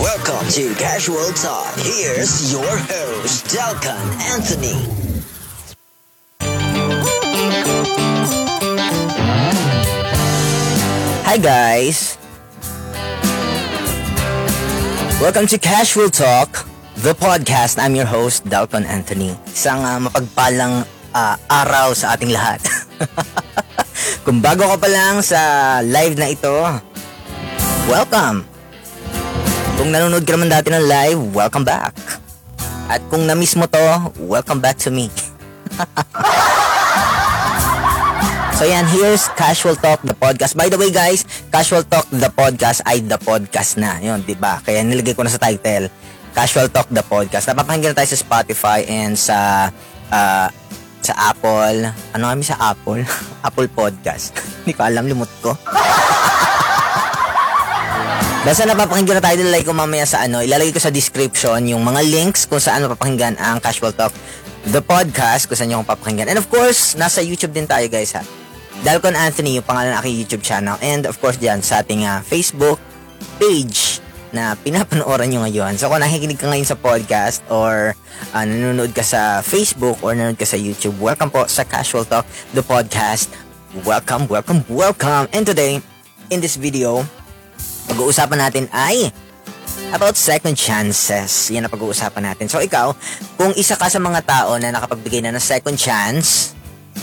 Welcome to Casual Talk. Here's your host, Delcon Anthony. Hi guys! Welcome to Casual Talk, the podcast. I'm your host, Dalton Anthony. Isang uh, mapagpalang uh, araw sa ating lahat. Kung bago ka pa lang sa live na ito, welcome! Kung nanonood ka naman dati ng live, welcome back! At kung na-miss mo to, welcome back to me. So yan, here's Casual Talk, the podcast. By the way guys, Casual Talk, the podcast ay the podcast na. Yun, di ba? Kaya nilagay ko na sa title, Casual Talk, the podcast. Napapakinggan na tayo sa Spotify and sa uh, sa Apple. Ano kami sa Apple? Apple Podcast. Hindi ko alam, limot ko. Basta napapakinggan na tayo nilagay ko mamaya sa ano, ilalagay ko sa description yung mga links kung saan mapapakinggan ang Casual Talk, the podcast, kung saan yung papakinggan. And of course, nasa YouTube din tayo guys ha. Dalcon Anthony yung pangalan ng aking YouTube channel. And of course dyan sa ating uh, Facebook page na pinapanooran nyo ngayon. So kung nakikinig ka ngayon sa podcast or uh, nanonood ka sa Facebook or nanonood ka sa YouTube, welcome po sa Casual Talk, the podcast. Welcome, welcome, welcome. And today, in this video, pag-uusapan natin ay about second chances. Yan ang pag-uusapan natin. So ikaw, kung isa ka sa mga tao na nakapagbigay na ng second chance,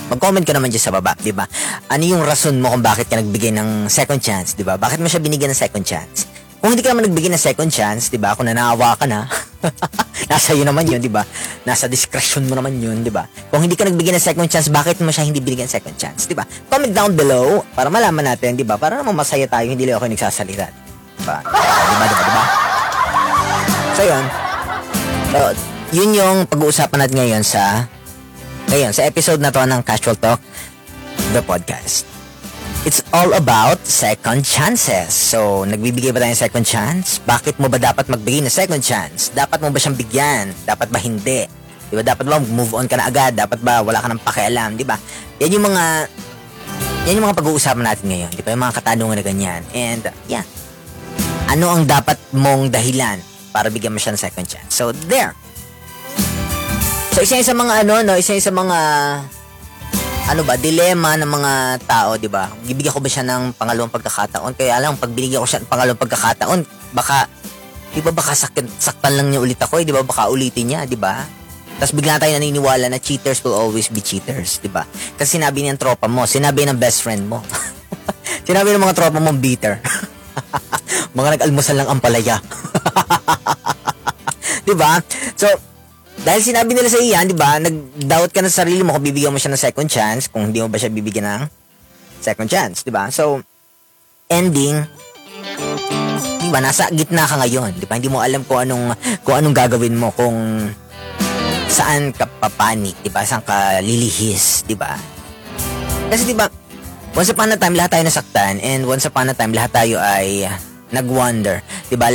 Mag-comment ka naman dyan sa baba, di ba? Ano yung rason mo kung bakit ka nagbigay ng second chance, di ba? Bakit mo siya binigyan ng second chance? Kung hindi ka naman nagbigay ng second chance, di ba? Kung nanaawa ka na, nasa iyo naman yun, di ba? Nasa discretion mo naman yun, di ba? Kung hindi ka nagbigay ng second chance, bakit mo siya hindi binigyan ng second chance, di ba? Comment down below para malaman natin, di ba? Para naman masaya tayo, hindi lang ako nagsasalita. Di ba? Di ba, di ba, di ba? So, yun. So, yun yung pag-uusapan natin ngayon sa ngayon, sa episode na to ng Casual Talk, the podcast. It's all about second chances. So, nagbibigay ba tayo ng second chance? Bakit mo ba dapat magbigay ng second chance? Dapat mo ba siyang bigyan? Dapat ba hindi? Di ba? Dapat ba move on ka na agad? Dapat ba wala ka nang pakialam? Di ba? Yan yung mga yan yung mga pag-uusapan natin ngayon. Di ba? Yung mga katanungan na ganyan. And, yeah. Ano ang dapat mong dahilan para bigyan mo siya ng second chance? So, there. So isa sa mga ano no, isa sa mga ano ba, dilema ng mga tao, 'di ba? Bibigyan ko ba siya ng pangalawang pagkakataon? Kaya lang pag binigyan ko siya ng pangalawang pagkakataon, baka 'di ba baka sakit, saktan lang niya ulit ako, eh, 'di ba? Baka ulitin niya, 'di ba? Tapos bigla tayo naniniwala na cheaters will always be cheaters, 'di ba? Kasi sinabi ng tropa mo, sinabi ng best friend mo. sinabi ng mga tropa mo bitter. mga nag-almusal lang ang palaya. 'Di ba? So, dahil sinabi nila sa iyan, di ba, nag-doubt ka na sa sarili mo kung bibigyan mo siya ng second chance, kung hindi mo ba siya bibigyan ng second chance, di ba? So, ending, di ba, nasa gitna ka ngayon, di ba? Hindi mo alam kung anong, kung anong gagawin mo, kung saan ka papanik, di ba? Saan ka lilihis, di ba? Kasi di ba, once upon a time, lahat tayo nasaktan, and once upon a time, lahat tayo ay nag-wonder, di ba?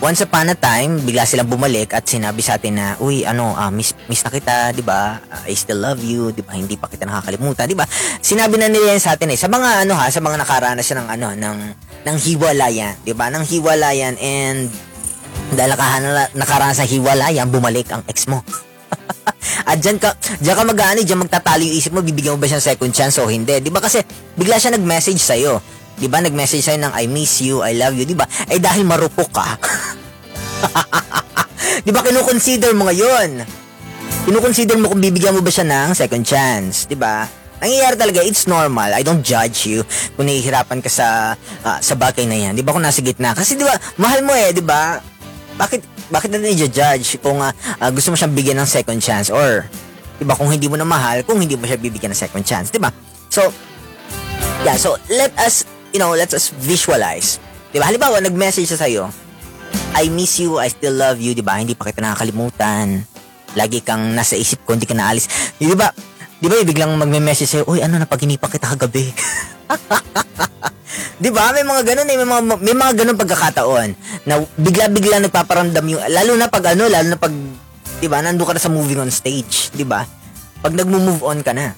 Once upon a time, bigla silang bumalik at sinabi sa atin na, uy, ano, uh, miss, miss na kita, di ba? Uh, I still love you, di ba? Hindi pa kita nakakalimutan, di ba? Sinabi na nila yan sa atin eh. Sa mga, ano ha, sa mga nakaranas ng, ano, ng, ng hiwalayan, di ba? Ng hiwalayan and dahil nakahana, nakaranas ng hiwalayan, bumalik ang ex mo. At dyan ka, dyan ka mag-ano, dyan magtatalo yung isip mo, bibigyan mo ba siya second chance o hindi? Di ba kasi, bigla siya nag-message sa'yo. Di ba nag-message sa'yo ng I miss you, I love you, di ba? Eh dahil marupok ka. di ba kinukonsider mo ngayon? Kinukonsider mo kung bibigyan mo ba siya ng second chance, di ba? Nangyayari talaga, it's normal. I don't judge you kung nahihirapan ka sa uh, sa bagay na yan. Di ba kung nasa gitna? Kasi di ba, mahal mo eh, di ba? Bakit bakit natin i-judge kung uh, uh, gusto mo siyang bigyan ng second chance or 'di ba kung hindi mo na mahal, kung hindi mo siya bibigyan ng second chance, 'di ba? So yeah, so let us you know, let us visualize. 'Di ba? Halimbawa, nag-message siya sa iyo. I miss you, I still love you, 'di ba? Hindi pa kita nakakalimutan. Lagi kang nasa isip ko, hindi ka naalis. 'Di ba? 'Di ba biglang magme-message sa'yo, "Uy, ano napaginipan kita kagabi?" 'Di ba? May mga ganun eh, may mga may mga ganun pagkakataon na bigla-bigla nagpaparamdam yung lalo na pag ano, lalo na pag 'di ba? Nandoon ka na sa moving on stage, 'di ba? Pag nagmo-move on ka na.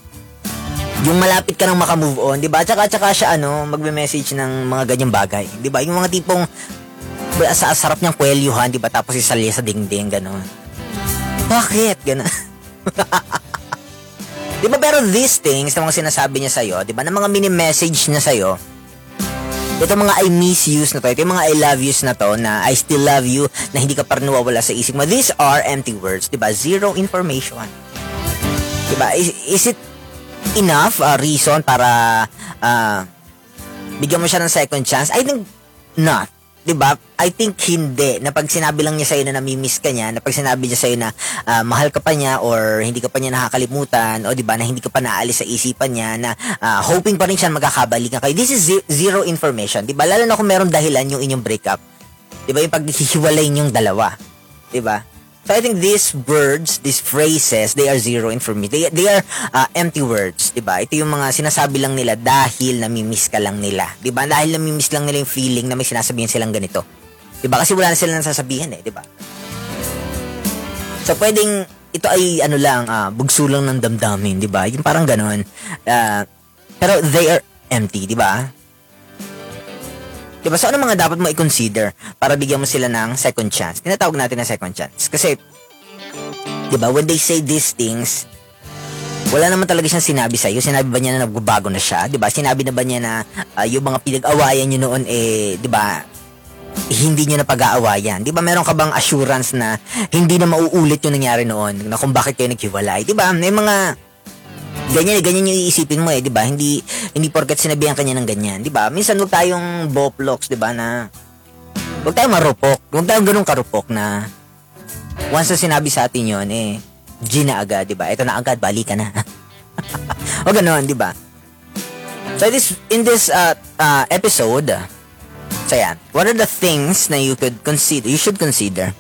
Yung malapit ka nang maka-move on, 'di ba? Tsaka tsaka siya ano, magme-message ng mga ganyang bagay, 'di ba? Yung mga tipong sa sarap niyang kwelyuhan, di ba? Tapos isalya sa dingding, gano'n. Bakit? Gano'n. di ba pero these things na mga sinasabi niya sa'yo, di ba? Na mga mini-message niya sa'yo, ito mga I miss yous na to, ito yung mga I love yous na to, na I still love you, na hindi ka pa nawawala sa isip mo. These are empty words, di ba? Zero information. Di ba? Is, is it enough uh, reason para uh, bigyan mo siya ng second chance? I think not. 'di ba? I think hindi. Na pag sinabi lang niya sa iyo na namimiss ka niya, na pag sinabi niya sa iyo na uh, mahal ka pa niya or hindi ka pa niya nakakalimutan o 'di ba na hindi ka pa naalis sa isipan niya na uh, hoping pa rin siya magkakabalikan kayo. This is zero information, 'di ba? Lalo na kung meron dahilan yung inyong breakup. 'Di ba? Yung paghihiwalay ninyong dalawa. 'Di ba? So I think these words, these phrases, they are zero information. They, they are uh, empty words, 'di ba? Ito yung mga sinasabi lang nila dahil nami-miss ka lang nila, 'di ba? Dahil nami-miss lang nila yung feeling na may sinasabihin silang ganito. 'Di ba? Kasi wala na silang nasasabihin eh, 'di ba? So pwedeng ito ay ano lang, uh, bugso lang ng damdamin, 'di ba? Yung parang ganoon. Uh, pero they are empty, 'di ba? Diba? So, ano mga dapat mo i-consider para bigyan mo sila ng second chance? Tinatawag natin na second chance. Kasi, diba, when they say these things, wala naman talaga siyang sinabi sa iyo. Sinabi ba niya na nagbabago na siya? 'Di ba? Sinabi na ba niya na uh, yung mga pinag-awayan niyo noon eh, 'di ba? Hindi niyo na pag-aawayan. 'Di ba? Meron ka bang assurance na hindi na mauulit yung nangyari noon na kung bakit kayo naghiwalay? 'Di ba? May mga ganyan ganyan yung iisipin mo eh, 'di ba? Hindi hindi porket sinabihan kanya ng ganyan, 'di ba? Minsan wag tayong boplocks, 'di ba, na wag tayong marupok. Wag tayong ganung karupok na once na sinabi sa atin 'yon eh G na agad, 'di ba? Ito na agad, balik ka na. o ganoon, 'di ba? So this in this uh, uh, episode, so yan, what are the things na you could consider, you should consider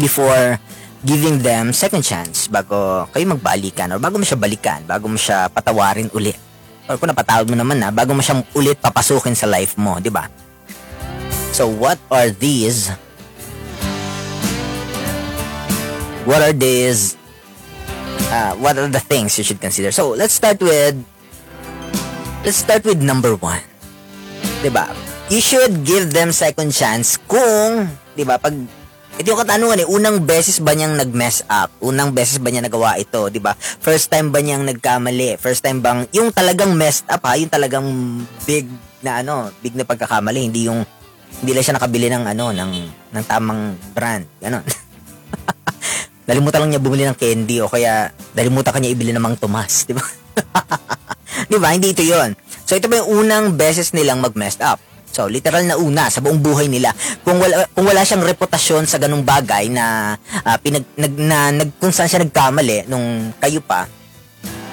before giving them second chance bago kayo magbalikan or bago mo siya balikan, bago mo siya patawarin uli. Or kung napatawad mo naman na, bago mo siya ulit papasukin sa life mo, di ba? So what are these? What are these? Uh, what are the things you should consider? So let's start with let's start with number one. 'Di ba? You should give them second chance kung 'di ba pag ito yung katanungan eh, unang beses ba niyang nag-mess up? Unang beses ba niya nagawa ito, 'di ba? First time ba niyang nagkamali? First time bang yung talagang messed up ha, yung talagang big na ano, big na pagkakamali, hindi yung hindi lang siya nakabili ng ano, ng ng tamang brand, ganon. Nalimutan lang niya bumili ng candy o kaya nalimutan kanya ibili ng Mang Tomas, 'di ba? 'Di ba? Hindi ito 'yon. So ito ba yung unang beses nilang mag-messed up? So, literal na una sa buong buhay nila. Kung wala kung wala siyang reputasyon sa ganung bagay na uh, pinag nag, na, nag kung saan siya nagkamali nung kayo pa,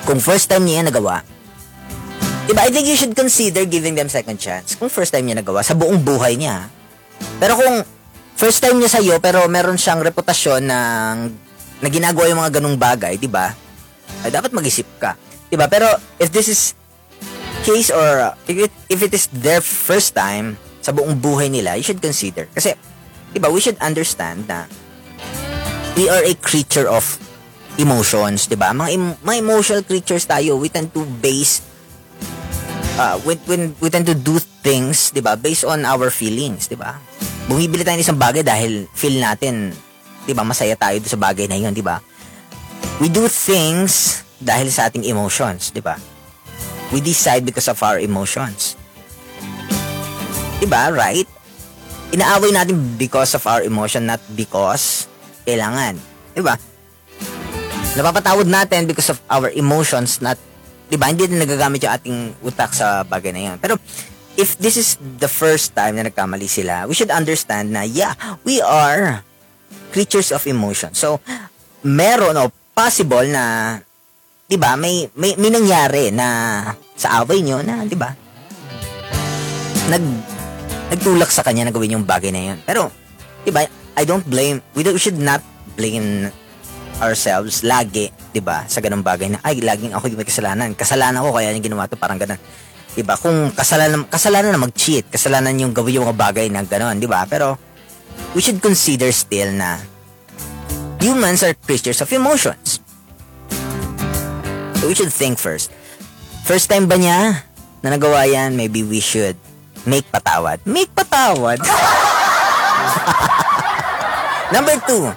kung first time niya nagawa, Diba? I think you should consider giving them second chance kung first time niya nagawa sa buong buhay niya. Pero kung first time niya sa'yo pero meron siyang reputasyon ng na ginagawa yung mga ganung bagay, di ba? Ay dapat mag-isip ka. Di ba? Pero if this is case or if it, if it is their first time sa buong buhay nila, you should consider. Kasi, di ba, we should understand na we are a creature of emotions, di ba? Mga, em- mga emotional creatures tayo. We tend to base uh, when, when we tend to do things, di ba, based on our feelings, di ba? Bumibili tayo ng isang bagay dahil feel natin, di ba, masaya tayo sa bagay na yun, di ba? We do things dahil sa ating emotions, di ba? We decide because of our emotions. Diba? Right? Inaaway natin because of our emotion, not because kailangan. Diba? Napapatawad natin because of our emotions, not Diba? Hindi din nagagamit yung ating utak sa bagay na yun. Pero, if this is the first time na nagkamali sila, we should understand na, yeah, we are creatures of emotion. So, meron o possible na 'di ba? May, may may nangyari na sa away niyo na, 'di ba? Nag nagtulak sa kanya na gawin yung bagay na 'yon. Pero 'di ba? I don't blame we, don't, we should not blame ourselves lagi, 'di ba? Sa ganung bagay na ay laging ako yung may kasalanan. Kasalanan ko kaya yung ginawa to parang ganun. 'Di ba? Kung kasalanan kasalanan na mag-cheat, kasalanan yung gawin yung mga bagay na ganoon, 'di ba? Pero we should consider still na humans are creatures of emotions. So we should think first. First time ba niya na nagawa yan? Maybe we should make patawad. Make patawad? number two.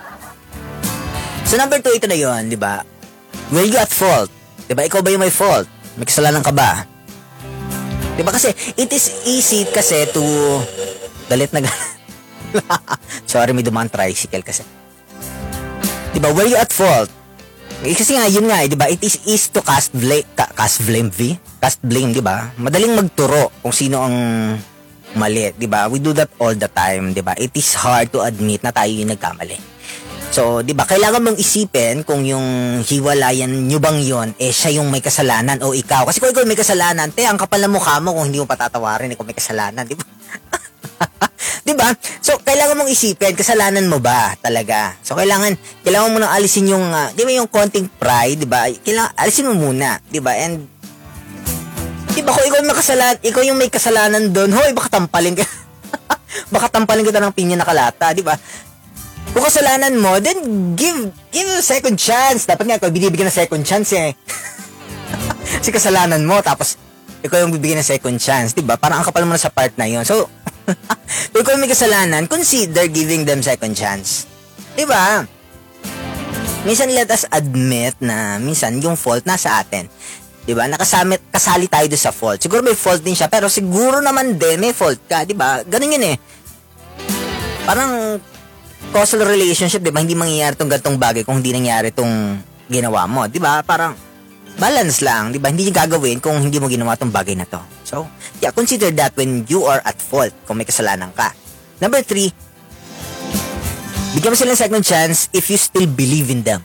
So number two, ito na yon di ba? Were you at fault? Di ba? Ikaw ba yung may fault? May kasalanan ka ba? Di ba kasi, it is easy kasi to galit na galit. Sorry, may dumaan tricycle kasi. Di ba? Were you at fault? Eh, kasi nga, yun nga, eh, di ba? It is easy to cast blame, cast blame, V? Cast blame, di ba? Madaling magturo kung sino ang mali, di ba? We do that all the time, di ba? It is hard to admit na tayo yung nagkamali. So, 'di ba? Kailangan mong isipin kung yung hiwalayan nyo bang 'yon eh siya yung may kasalanan o ikaw. Kasi kung ikaw may kasalanan, te, ang kapal ng mukha mo kung hindi mo patatawarin ikaw may kasalanan, 'di ba? 'Di ba? So, kailangan mong isipin kasalanan mo ba talaga. So, kailangan kailangan mo nang alisin yung uh, 'di ba yung konting pride, 'di ba? Kailangan alisin mo muna, 'di ba? And 'di ba kung ikaw yung makasalanan, ikaw yung may kasalanan doon, hoy, baka tampalin ka. baka tampalin kita ng pinya na kalata, 'di ba? Kung kasalanan mo, then give give a second chance. Dapat nga ikaw binibigyan ng second chance eh. si kasalanan mo tapos ikaw yung bibigyan ng second chance, 'di ba? Parang ang kapal mo na sa part na 'yon. So, kung ikaw may kasalanan, consider giving them second chance. ba? Minsan let us admit na minsan yung fault nasa atin. 'Di ba? Nakasamit kasali tayo doon sa fault. Siguro may fault din siya, pero siguro naman din may fault ka, 'di ba? Ganun 'yun eh. Parang causal relationship, 'di ba? Hindi mangyayari tong gantong bagay kung hindi nangyari tong ginawa mo, 'di ba? Parang balance lang, 'di ba? Hindi niya gagawin kung hindi mo ginawa tong bagay na to. So, yeah, consider that when you are at fault kung may kasalanan ka. Number three, bigyan mo sila second chance if you still believe in them.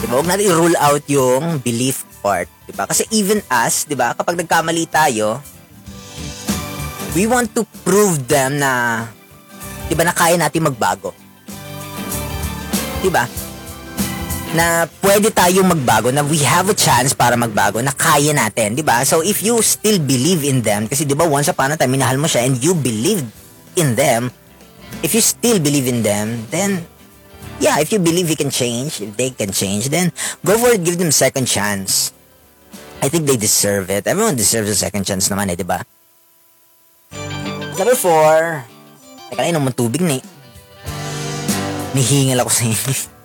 Diba? Huwag natin i-rule out yung belief part. Diba? Kasi even us, diba? Kapag nagkamali tayo, we want to prove them na 'di ba na kaya natin magbago. 'Di ba? Na pwede tayong magbago, na we have a chance para magbago, na kaya natin, 'di ba? So if you still believe in them, kasi 'di ba once upon a time minahal mo siya and you believed in them, if you still believe in them, then yeah, if you believe you can change, if they can change, then go for it, give them second chance. I think they deserve it. Everyone deserves a second chance naman eh, di ba? Number four, Teka lang, inom tubig na eh. Nihingal ako sa inyo.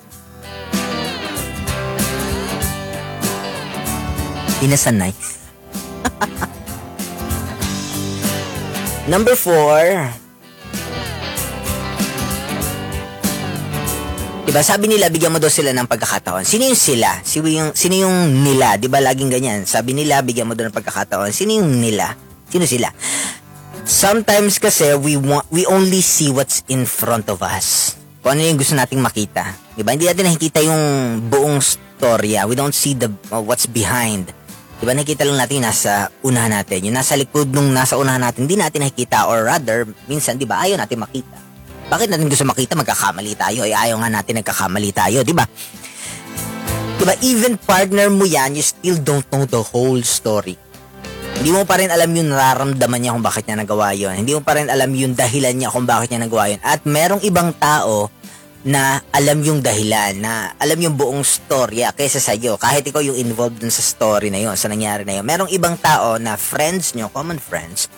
Inasanay. Number four. Diba, sabi nila, bigyan mo daw sila ng pagkakataon. Sino yung sila? Sino yung, sino yung nila? Diba, laging ganyan. Sabi nila, bigyan mo daw ng pagkakataon. Sino yung nila? Sino sila? Sometimes kasi we want, we only see what's in front of us. Kung ano yung gusto nating makita. Diba? Hindi natin nakikita yung buong storya. We don't see the uh, what's behind. Diba? Nakikita lang natin nasa unahan natin. Yung nasa likod nung nasa unahan natin, hindi natin nakikita. Or rather, minsan, diba, ayaw natin makita. Bakit natin gusto makita? Magkakamali tayo. Ay, ayaw nga natin nagkakamali tayo. Diba? Diba? Even partner mo yan, you still don't know the whole story. Hindi mo pa rin alam yung nararamdaman niya kung bakit niya nagawa yon. Hindi mo pa rin alam yung dahilan niya kung bakit niya nagawa yon. At merong ibang tao na alam yung dahilan, na alam yung buong storya kaysa sa iyo. Kahit ikaw yung involved dun sa story na yon, sa nangyari na yon. Merong ibang tao na friends nyo, common friends,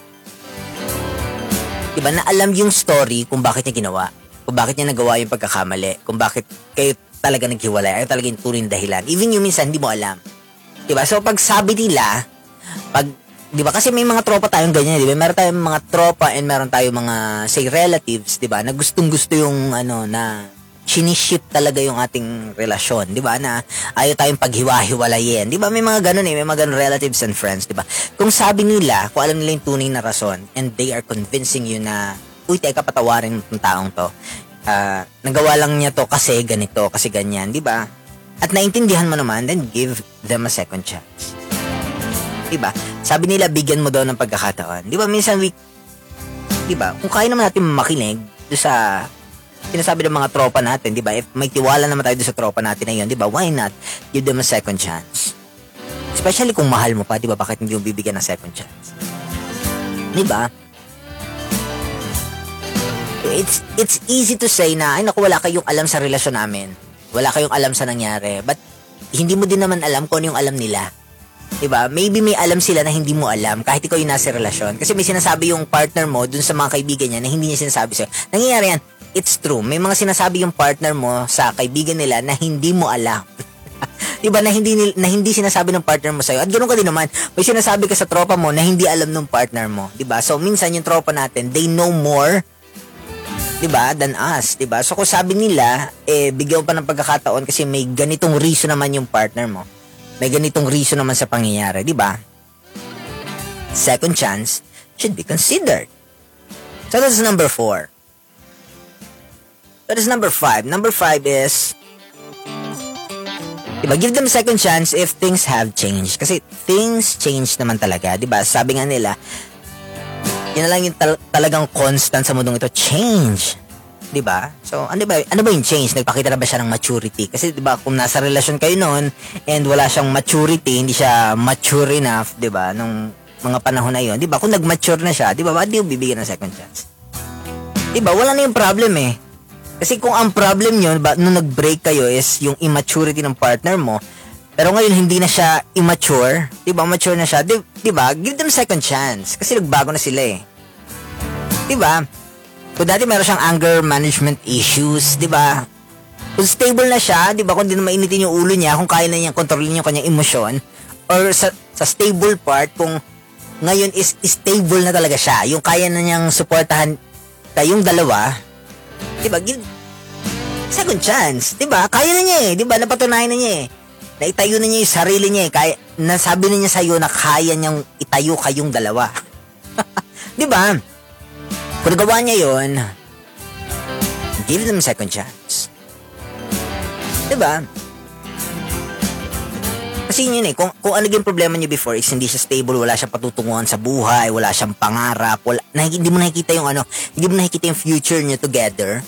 diba, na alam yung story kung bakit niya ginawa. Kung bakit niya nagawa yung pagkakamali. Kung bakit kayo talaga naghiwalay. Ay talaga yung turing dahilan. Even yung minsan, hindi mo alam. Diba? So, pag sabi nila, pag 'di ba? Kasi may mga tropa tayong ganyan, 'di ba? Meron tayong mga tropa and meron tayong mga say relatives, 'di ba? Na gustong-gusto yung ano na siniship talaga yung ating relasyon, 'di ba? Na ayaw tayong paghiwa-hiwalayin. 'Di ba? May mga ganun eh, may mga ganun relatives and friends, 'di ba? Kung sabi nila, kung alam nila yung tunay na rason and they are convincing you na uy, teka patawarin tong taong to. Uh, nagawa lang niya to kasi ganito, kasi ganyan, 'di ba? At naintindihan mo naman, then give them a second chance. 'Di ba? Sabi nila bigyan mo daw ng pagkakataon. 'Di ba? Minsan we 'di ba? Kung kaya naman natin makinig do sa sinasabi ng mga tropa natin, 'di ba? If may tiwala naman tayo sa tropa natin na 'yon, 'di ba? Why not give them a second chance? Especially kung mahal mo pa, 'di ba? Bakit hindi mo bibigyan ng second chance? 'Di ba? It's it's easy to say na ay naku wala kayong alam sa relasyon namin. Wala kayong alam sa nangyari. But hindi mo din naman alam kung ano yung alam nila. Diba? Maybe may alam sila na hindi mo alam kahit ikaw yung nasa relasyon. Kasi may sinasabi yung partner mo dun sa mga kaibigan niya na hindi niya sinasabi sa'yo. Nangyayari yan. It's true. May mga sinasabi yung partner mo sa kaibigan nila na hindi mo alam. diba na hindi na hindi sinasabi ng partner mo sa iyo. At ganoon ka din naman. May sinasabi ka sa tropa mo na hindi alam ng partner mo, 'di ba? So minsan yung tropa natin, they know more 'di ba than us, 'di ba? So kung sabi nila, eh bigyan pa ng pagkakataon kasi may ganitong reason naman yung partner mo. May ganitong reason naman sa pangyayari, 'di ba? Second chance should be considered. So that's number four. That is number five. Number five is Diba? Give them second chance if things have changed. Kasi things change naman talaga. Diba? Sabi nga nila, yun lang yung tal- talagang constant sa mundong ito. Change. 'Di ba? So, ano ba ano ba yung change? Nagpakita na ba siya ng maturity? Kasi 'di ba, kung nasa relasyon kayo noon and wala siyang maturity, hindi siya mature enough, 'di ba? Nung mga panahon na 'yon, 'di ba? Kung nag-mature na siya, 'di ba? Bakit di bibigyan ng second chance? 'Di ba? Wala na yung problem eh. Kasi kung ang problem yun, ba, nung nag-break kayo is yung immaturity ng partner mo, pero ngayon hindi na siya immature, 'di ba? Mature na siya. 'Di ba? Give them second chance kasi nagbago na sila eh. 'Di ba? Kung dati meron siyang anger management issues, 'di ba? Kung stable na siya, 'di ba? Kung hindi na mainitin yung ulo niya, kung kaya na niyang kontrolin yung kanyang emosyon or sa sa stable part kung ngayon is stable na talaga siya, yung kaya na niyang suportahan kayong dalawa, 'di ba? Second chance, 'di ba? Kaya na niya eh, 'di ba? Napatunayan na niya eh naitayo na niya yung sarili niya eh. Kaya, nasabi na niya sa iyo na kaya niyang itayo kayong dalawa. 'Di ba? Kung nagawa niya 'yon, give them a second chance. 'Di ba? Kasi yun eh, kung, kung ano yung problema niya before is hindi siya stable, wala siyang patutunguhan sa buhay, wala siyang pangarap, wala, na, hindi mo nakikita yung ano, hindi mo nakikita yung future niyo together,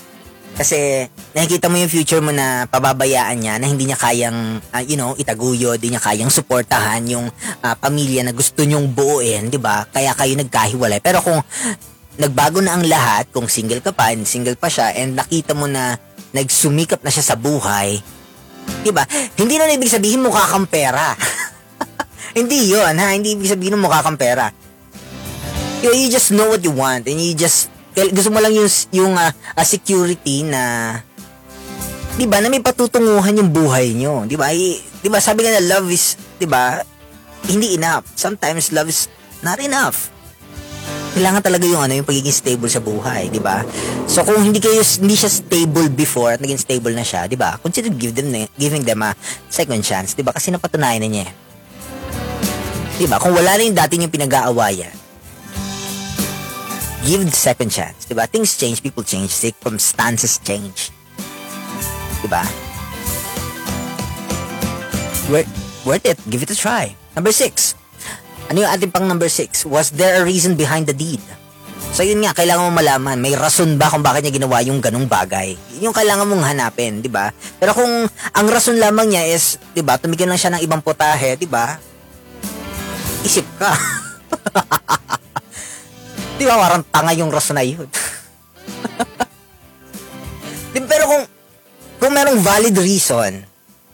kasi nakikita mo yung future mo na pababayaan niya na hindi niya kayang, uh, you know, itaguyo, hindi niya kayang suportahan yung uh, pamilya na gusto niyong buuin, di ba? Kaya kayo nagkahiwalay. Pero kung nagbago na ang lahat, kung single ka pa, and single pa siya, and nakita mo na nagsumikap na siya sa buhay, di ba? Hindi na ibig sabihin mukha kang pera. hindi yon ha? Hindi ibig sabihin mukha kang pera. You, just know what you want and you just gusto mo lang yung yung uh, security na 'di ba na may patutunguhan yung buhay nyo 'di ba 'di ba sabi nga na love is 'di ba hindi enough sometimes love is not enough kailangan talaga yung ano yung pagiging stable sa buhay, 'di ba? So kung hindi kayo hindi siya stable before at naging stable na siya, 'di ba? Consider give them giving them a second chance, 'di ba? Kasi napatunayan na niya. 'Di ba? Kung wala na yung dati yung pinag-aawayan, give the second chance, 'di ba? Things change, people change, circumstances change. 'Di ba? Worth, worth it. Give it a try. Number six. Ano yung ating pang number six? Was there a reason behind the deed? So yun nga, kailangan mo malaman, may rason ba kung bakit niya ginawa yung ganung bagay? Yun yung kailangan mong hanapin, di ba? Pero kung ang rason lamang niya is, di ba, tumigil lang siya ng ibang putahe, di ba? Isip ka. di ba, parang tanga yung rason na yun. di, pero kung, kung merong valid reason,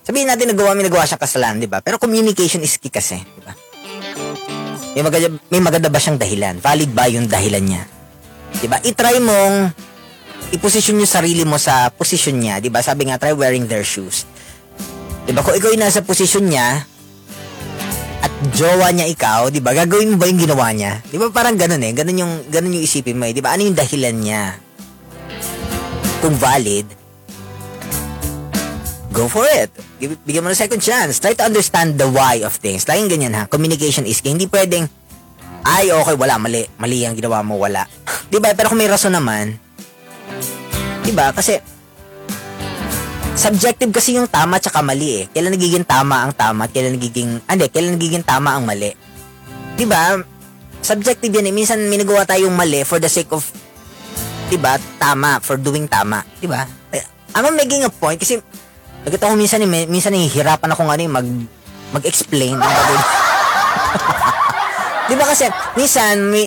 sabihin natin nagawa, may nagawa siya kasalanan, di ba? Pero communication is key kasi, di ba? May maganda, may maganda ba siyang dahilan? Valid ba yung dahilan niya? 'Di ba? I-try mong i-position yung sarili mo sa position niya, 'di ba? Sabi nga try wearing their shoes. 'Di ba? Kung ikaw yung nasa position niya at jowa niya ikaw, 'di ba? Gagawin mo ba yung ginawa niya? 'Di ba? Parang ganoon eh. Ganun yung ganun yung isipin mo, eh. 'di ba? Ano yung dahilan niya? Kung valid, go for it. Give, bigyan mo ng second chance. Try to understand the why of things. Laging ganyan ha. Communication is key. Hindi pwedeng, ay, okay, wala, mali. Mali ang ginawa mo, wala. di ba? Pero kung may rason naman, di ba? Kasi, subjective kasi yung tama at mali eh. Kailan nagiging tama ang tama at kailan nagiging, hindi, kailan nagiging tama ang mali. Di ba? Subjective yan eh. Minsan may nagawa tayong mali for the sake of, di ba, tama, for doing tama. Di ba? I'm making a point kasi Nakita ko minsan, eh, minsan hihirapan ako nga ano, mag, mag-explain. di ba kasi, minsan, may,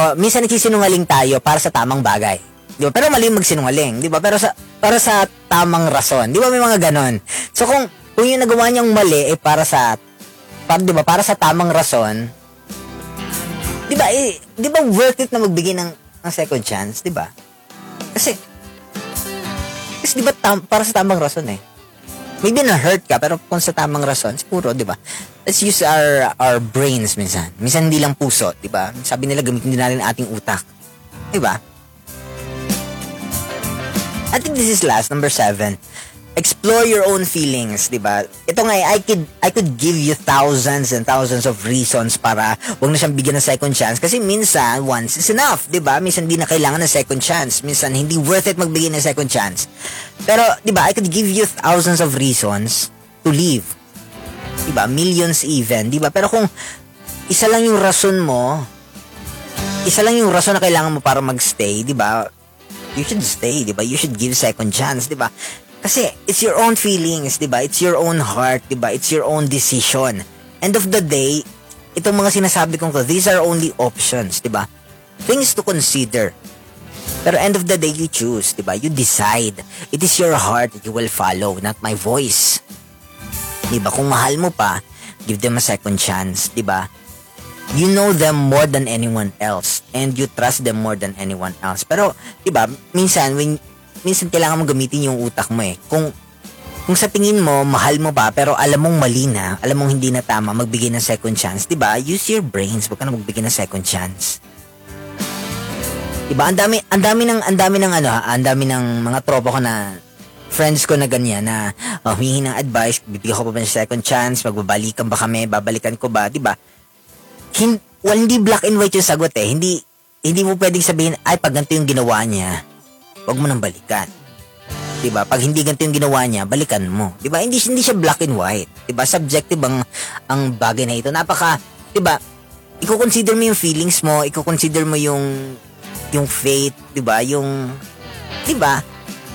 oh, minsan nagsisinungaling tayo para sa tamang bagay. Di ba? Pero mali magsinungaling, di ba? Pero sa, para sa tamang rason. Di ba may mga ganon? So kung, kung yung nagawa niyang mali eh, para sa para, di ba, para sa tamang rason, di ba, eh, di ba worth it na magbigay ng, ng second chance, di ba? Kasi, kasi di ba, tam, para sa tamang rason eh. Maybe na-hurt ka, pero kung sa tamang rason, siguro, di ba? Let's use our our brains minsan. Minsan hindi lang puso, di ba? Sabi nila, gamitin din natin ating utak. Di ba? I think this is last, number seven. Explore your own feelings, di ba? Ito nga, eh, I could, I could give you thousands and thousands of reasons para wag na siyang bigyan ng second chance. Kasi minsan, once is enough, di ba? Minsan hindi na kailangan ng second chance. Minsan, hindi worth it magbigay ng second chance. Pero, di ba, I could give you thousands of reasons to leave. Di ba? Millions even, di ba? Pero kung isa lang yung rason mo, isa lang yung rason na kailangan mo para magstay, di ba? You should stay, di ba? You should give second chance, di ba? Kasi it's your own feelings, 'di ba? It's your own heart, 'di ba? It's your own decision. End of the day, itong mga sinasabi kong to, these are only options, 'di ba? Things to consider. Pero end of the day, you choose, 'di ba? You decide. It is your heart that you will follow, not my voice. 'Di ba? Kung mahal mo pa, give them a second chance, 'di ba? You know them more than anyone else and you trust them more than anyone else. Pero, 'di ba, minsan when minsan kailangan mo gamitin yung utak mo eh. Kung kung sa tingin mo mahal mo ba pero alam mong mali na, alam mong hindi na tama magbigay ng second chance, 'di ba? Use your brains, wag ka na magbigay ng second chance. 'Di ba? Ang dami ang dami ng ang dami ng ano, ang dami ng mga tropa ko na friends ko na ganyan na uh, humihingi ng advice, bibigyan ko pa ba ng second chance, magbabalikan ba kami, babalikan ko ba, 'di ba? Hindi, well, hindi black and white yung sagot eh. Hindi hindi mo pwedeng sabihin, ay, pag ganito yung ginawa niya, wag mo nang balikan. 'Di ba? Pag hindi ganito yung ginawa niya, balikan mo. 'Di ba? Hindi hindi siya black and white. 'Di ba? Subjective ang ang bagay na ito. Napaka, 'di ba? Iko-consider mo yung feelings mo, iko-consider mo yung yung faith, 'di ba? Yung 'di ba?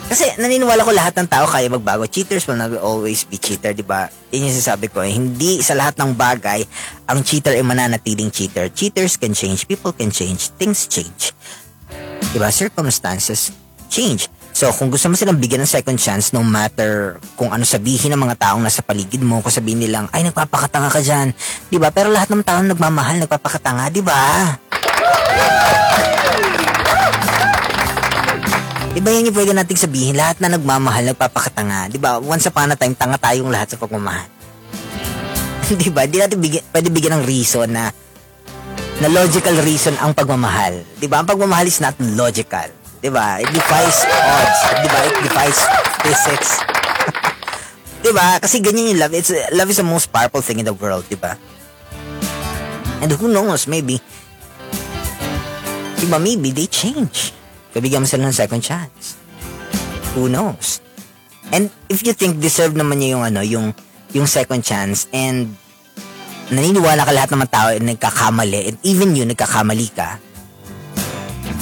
Kasi naniniwala ko lahat ng tao kaya magbago. Cheaters will never always be cheater, 'di ba? Yun yung sasabi ko. Hindi sa lahat ng bagay ang cheater ay mananatiling cheater. Cheaters can change, people can change, things change. 'Di ba? Circumstances change. So, kung gusto mo silang bigyan ng second chance, no matter kung ano sabihin ng mga taong nasa paligid mo, kung sabihin nilang, ay, nagpapakatanga ka dyan. Di ba? Pero lahat ng tao nagmamahal, nagpapakatanga, di ba? Di ba yan yung pwede nating sabihin? Lahat na nagmamahal, nagpapakatanga. Di ba? Once upon a time, tanga tayong lahat sa pagmamahal. di ba? Di natin bigyan, pwede bigyan ng reason na na logical reason ang pagmamahal. Di ba? Ang pagmamahal is not logical. Diba? It defies odds. Diba? It defies physics. diba? Kasi ganyan yung love. It's, love is the most powerful thing in the world, diba? And who knows, maybe, diba, maybe they change. Kabigyan mo sila ng second chance. Who knows? And if you think deserve naman niya yung ano, yung, yung second chance and naniniwala ka lahat naman tao na nagkakamali and even you nagkakamali ka,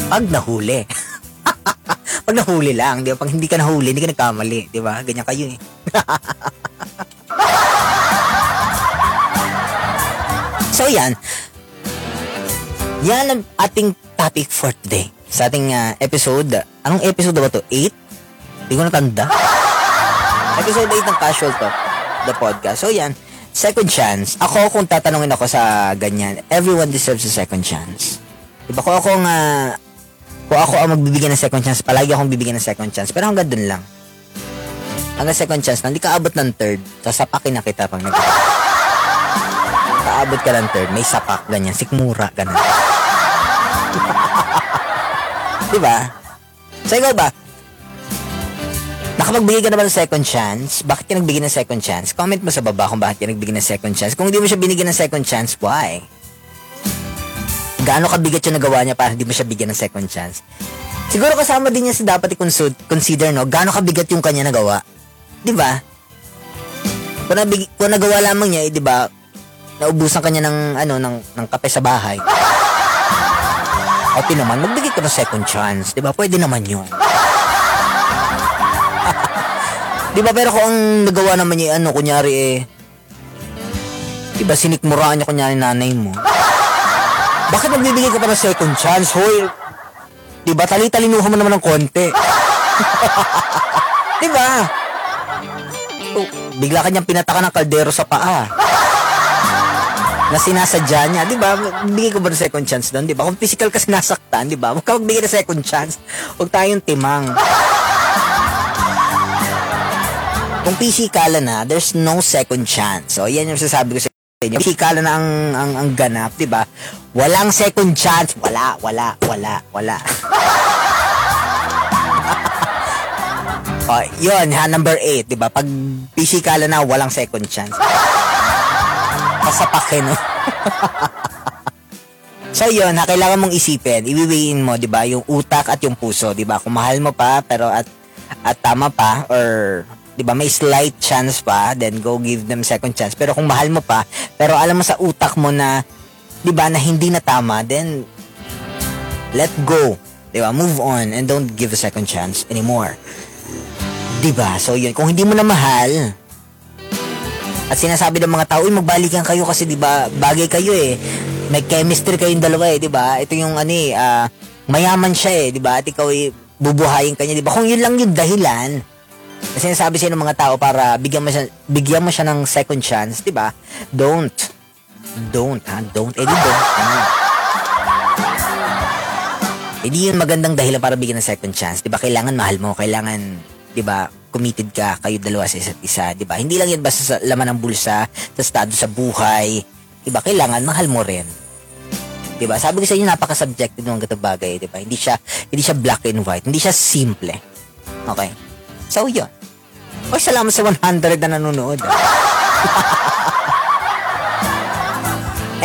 pag nahuli. Pag nahuli lang, di ba? Pag hindi ka nahuli, hindi ka nagkamali, di ba? Ganyan kayo eh. so yan. Yan ang ating topic for today. Sa ating uh, episode. Anong episode ba to? 8? Hindi ko natanda. episode 8 ng Casual Talk. The podcast. So yan. Second chance. Ako, kung tatanungin ako sa ganyan, everyone deserves a second chance. Diba? Kung ako nga, uh, kung ako ang magbibigay ng second chance, palagi akong bibigyan ng second chance. Pero hanggang dun lang. Hanggang second chance. Hindi ka abot ng third. Sasapakin na kita pag nag Kaabot ka ng third. May sapak, ganyan. Sikmura, ganun. diba? So, ikaw ba? Nakapagbigay ka na ba ng second chance? Bakit ka nagbigay ng second chance? Comment mo sa baba kung bakit ka nagbigay ng second chance. Kung hindi mo siya binigyan ng second chance, why? Gaano kabigat yung nagawa niya para hindi mo siya bigyan ng second chance. Siguro kasama din niya sa dapat i-consider, no? Gaano kabigat yung kanya nagawa. Di ba? Kung, nabig, kung nagawa lamang niya, eh, di ba, naubusan kanya ng, ano, ng, ng kape sa bahay. Okay naman, magbigay ka ng second chance. Di ba? Pwede naman yun. di ba? Pero kung ang nagawa naman niya, ano, kunyari eh, di ba, sinikmuraan niya kunyari nanay mo. Bakit magbibigay ka pa ng second chance, hoy? Diba, tali-talinuhan mo naman ng konti. diba? Oh, bigla kanyang pinataka ng kaldero sa paa. na sinasadya niya, di ba? Bigay ko ba ng second chance doon, di ba? Kung physical ka sinasaktan, di ba? Huwag ka magbigay ng second chance. Huwag tayong timang. Kung physical na, there's no second chance. So, yan yung sasabi ko sa inyo. Physical na ang, ang, ang ganap, di ba? Walang second chance. Wala, wala, wala, wala. oh, yun, ha, number 8, di ba? Pag physical na, walang second chance. Kasapakin, no? so, yun, ha, kailangan mong isipin, iwiwiin mo, di ba, yung utak at yung puso, di ba? Kung mahal mo pa, pero at, at tama pa, or 'di ba may slight chance pa then go give them second chance pero kung mahal mo pa pero alam mo sa utak mo na 'di ba na hindi na tama then let go 'di ba move on and don't give a second chance anymore 'di ba so yun kung hindi mo na mahal at sinasabi ng mga tao, uy, magbalikan kayo kasi 'di ba, bagay kayo eh. May chemistry kayong dalawa eh, 'di ba? Ito yung ano eh, ah, mayaman siya eh, 'di ba? At ikaw eh, bubuhayin kanya, 'di ba? Kung yun lang yung dahilan, na sinasabi sa'yo ng mga tao para bigyan mo siya, bigyan mo siya ng second chance, 'di ba? Don't. Don't, ha? Don't. Eh, di don't. Ano? Eh, di yun magandang dahilan para bigyan ng second chance. 'Di ba? Kailangan mahal mo, kailangan 'di ba? Committed ka kayo dalawa sa isa't isa, 'di ba? Hindi lang 'yan basta sa laman ng bulsa, sa estado sa buhay. 'Di ba? Kailangan mahal mo rin. 'Di ba? Sabi ko sa inyo napaka-subjective ng ganitong bagay, 'di ba? Hindi siya hindi siya black and white, hindi siya simple. Okay? So, yun. Oy, salamat sa 100 na nanonood.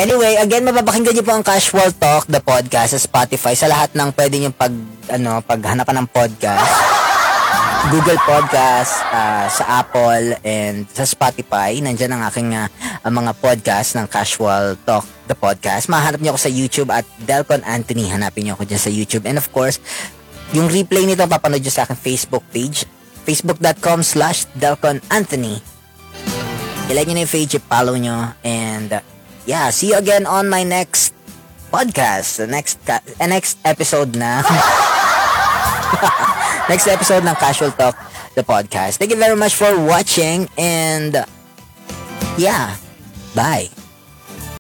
anyway, again, mapapakinggan niyo po ang Casual Talk, the podcast sa Spotify, sa lahat ng pwede niyo pag, ano, paghanapan ng podcast. Google Podcast, ah, sa Apple, and sa Spotify. Nandiyan ang aking ang mga podcast ng Casual Talk, the podcast. Mahanap niyo ako sa YouTube at Delcon Anthony. Hanapin niyo ako dyan sa YouTube. And of course, yung replay nito, papanood niyo sa aking Facebook page facebook.com slash Delcon Anthony. Ilike nyo na yung page, follow nyo, and uh, yeah, see you again on my next podcast, the next, ka- uh, next episode na, next episode ng Casual Talk, the podcast. Thank you very much for watching, and uh, yeah, bye.